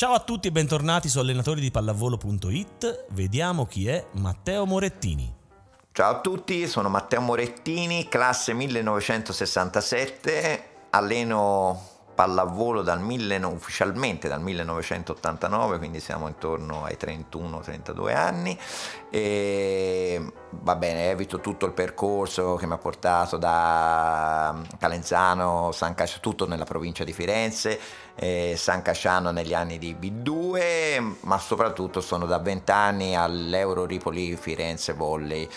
Ciao a tutti e bentornati su allenatori di pallavolo.it. Vediamo chi è Matteo Morettini. Ciao a tutti, sono Matteo Morettini, classe 1967, alleno pallavolo dal 19, ufficialmente dal 1989, quindi siamo intorno ai 31-32 anni. E, va bene, evito tutto il percorso che mi ha portato da Calenzano, San Casciano, tutto nella provincia di Firenze, eh, San Casciano negli anni di B2, ma soprattutto sono da 20 anni all'Euro Ripoli Firenze Volley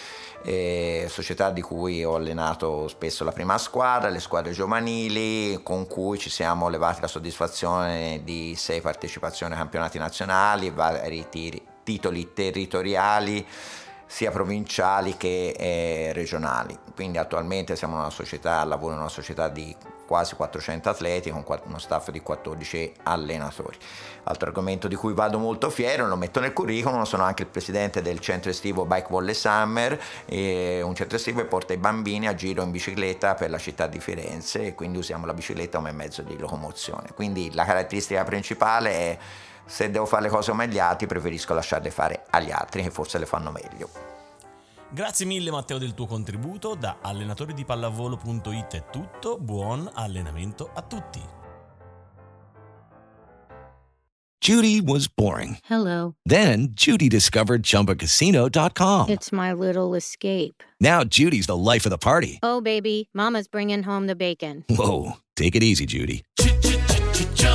eh, società di cui ho allenato spesso la prima squadra, le squadre giovanili, con cui ci siamo levati la soddisfazione di sei partecipazioni ai campionati nazionali, vari tiri, titoli territoriali sia provinciali che eh, regionali. Quindi attualmente siamo una società, lavoro in una società di quasi 400 atleti con uno staff di 14 allenatori. Altro argomento di cui vado molto fiero, lo metto nel curriculum, sono anche il presidente del centro estivo Bike Volley Summer, un centro estivo che porta i bambini a giro in bicicletta per la città di Firenze e quindi usiamo la bicicletta come mezzo di locomozione. Quindi la caratteristica principale è se devo fare le cose come gli altri preferisco lasciarle fare agli altri che forse le fanno meglio. Grazie mille Matteo del tuo contributo, da allenatori di pallavolo.it è tutto, buon allenamento a tutti. Judy was boring. Hello. Then Judy discovered chumbacasino.com. It's my little escape. Now Judy's the life of the party. Oh baby, mama's bringing home the bacon. Whoa, take it easy Judy.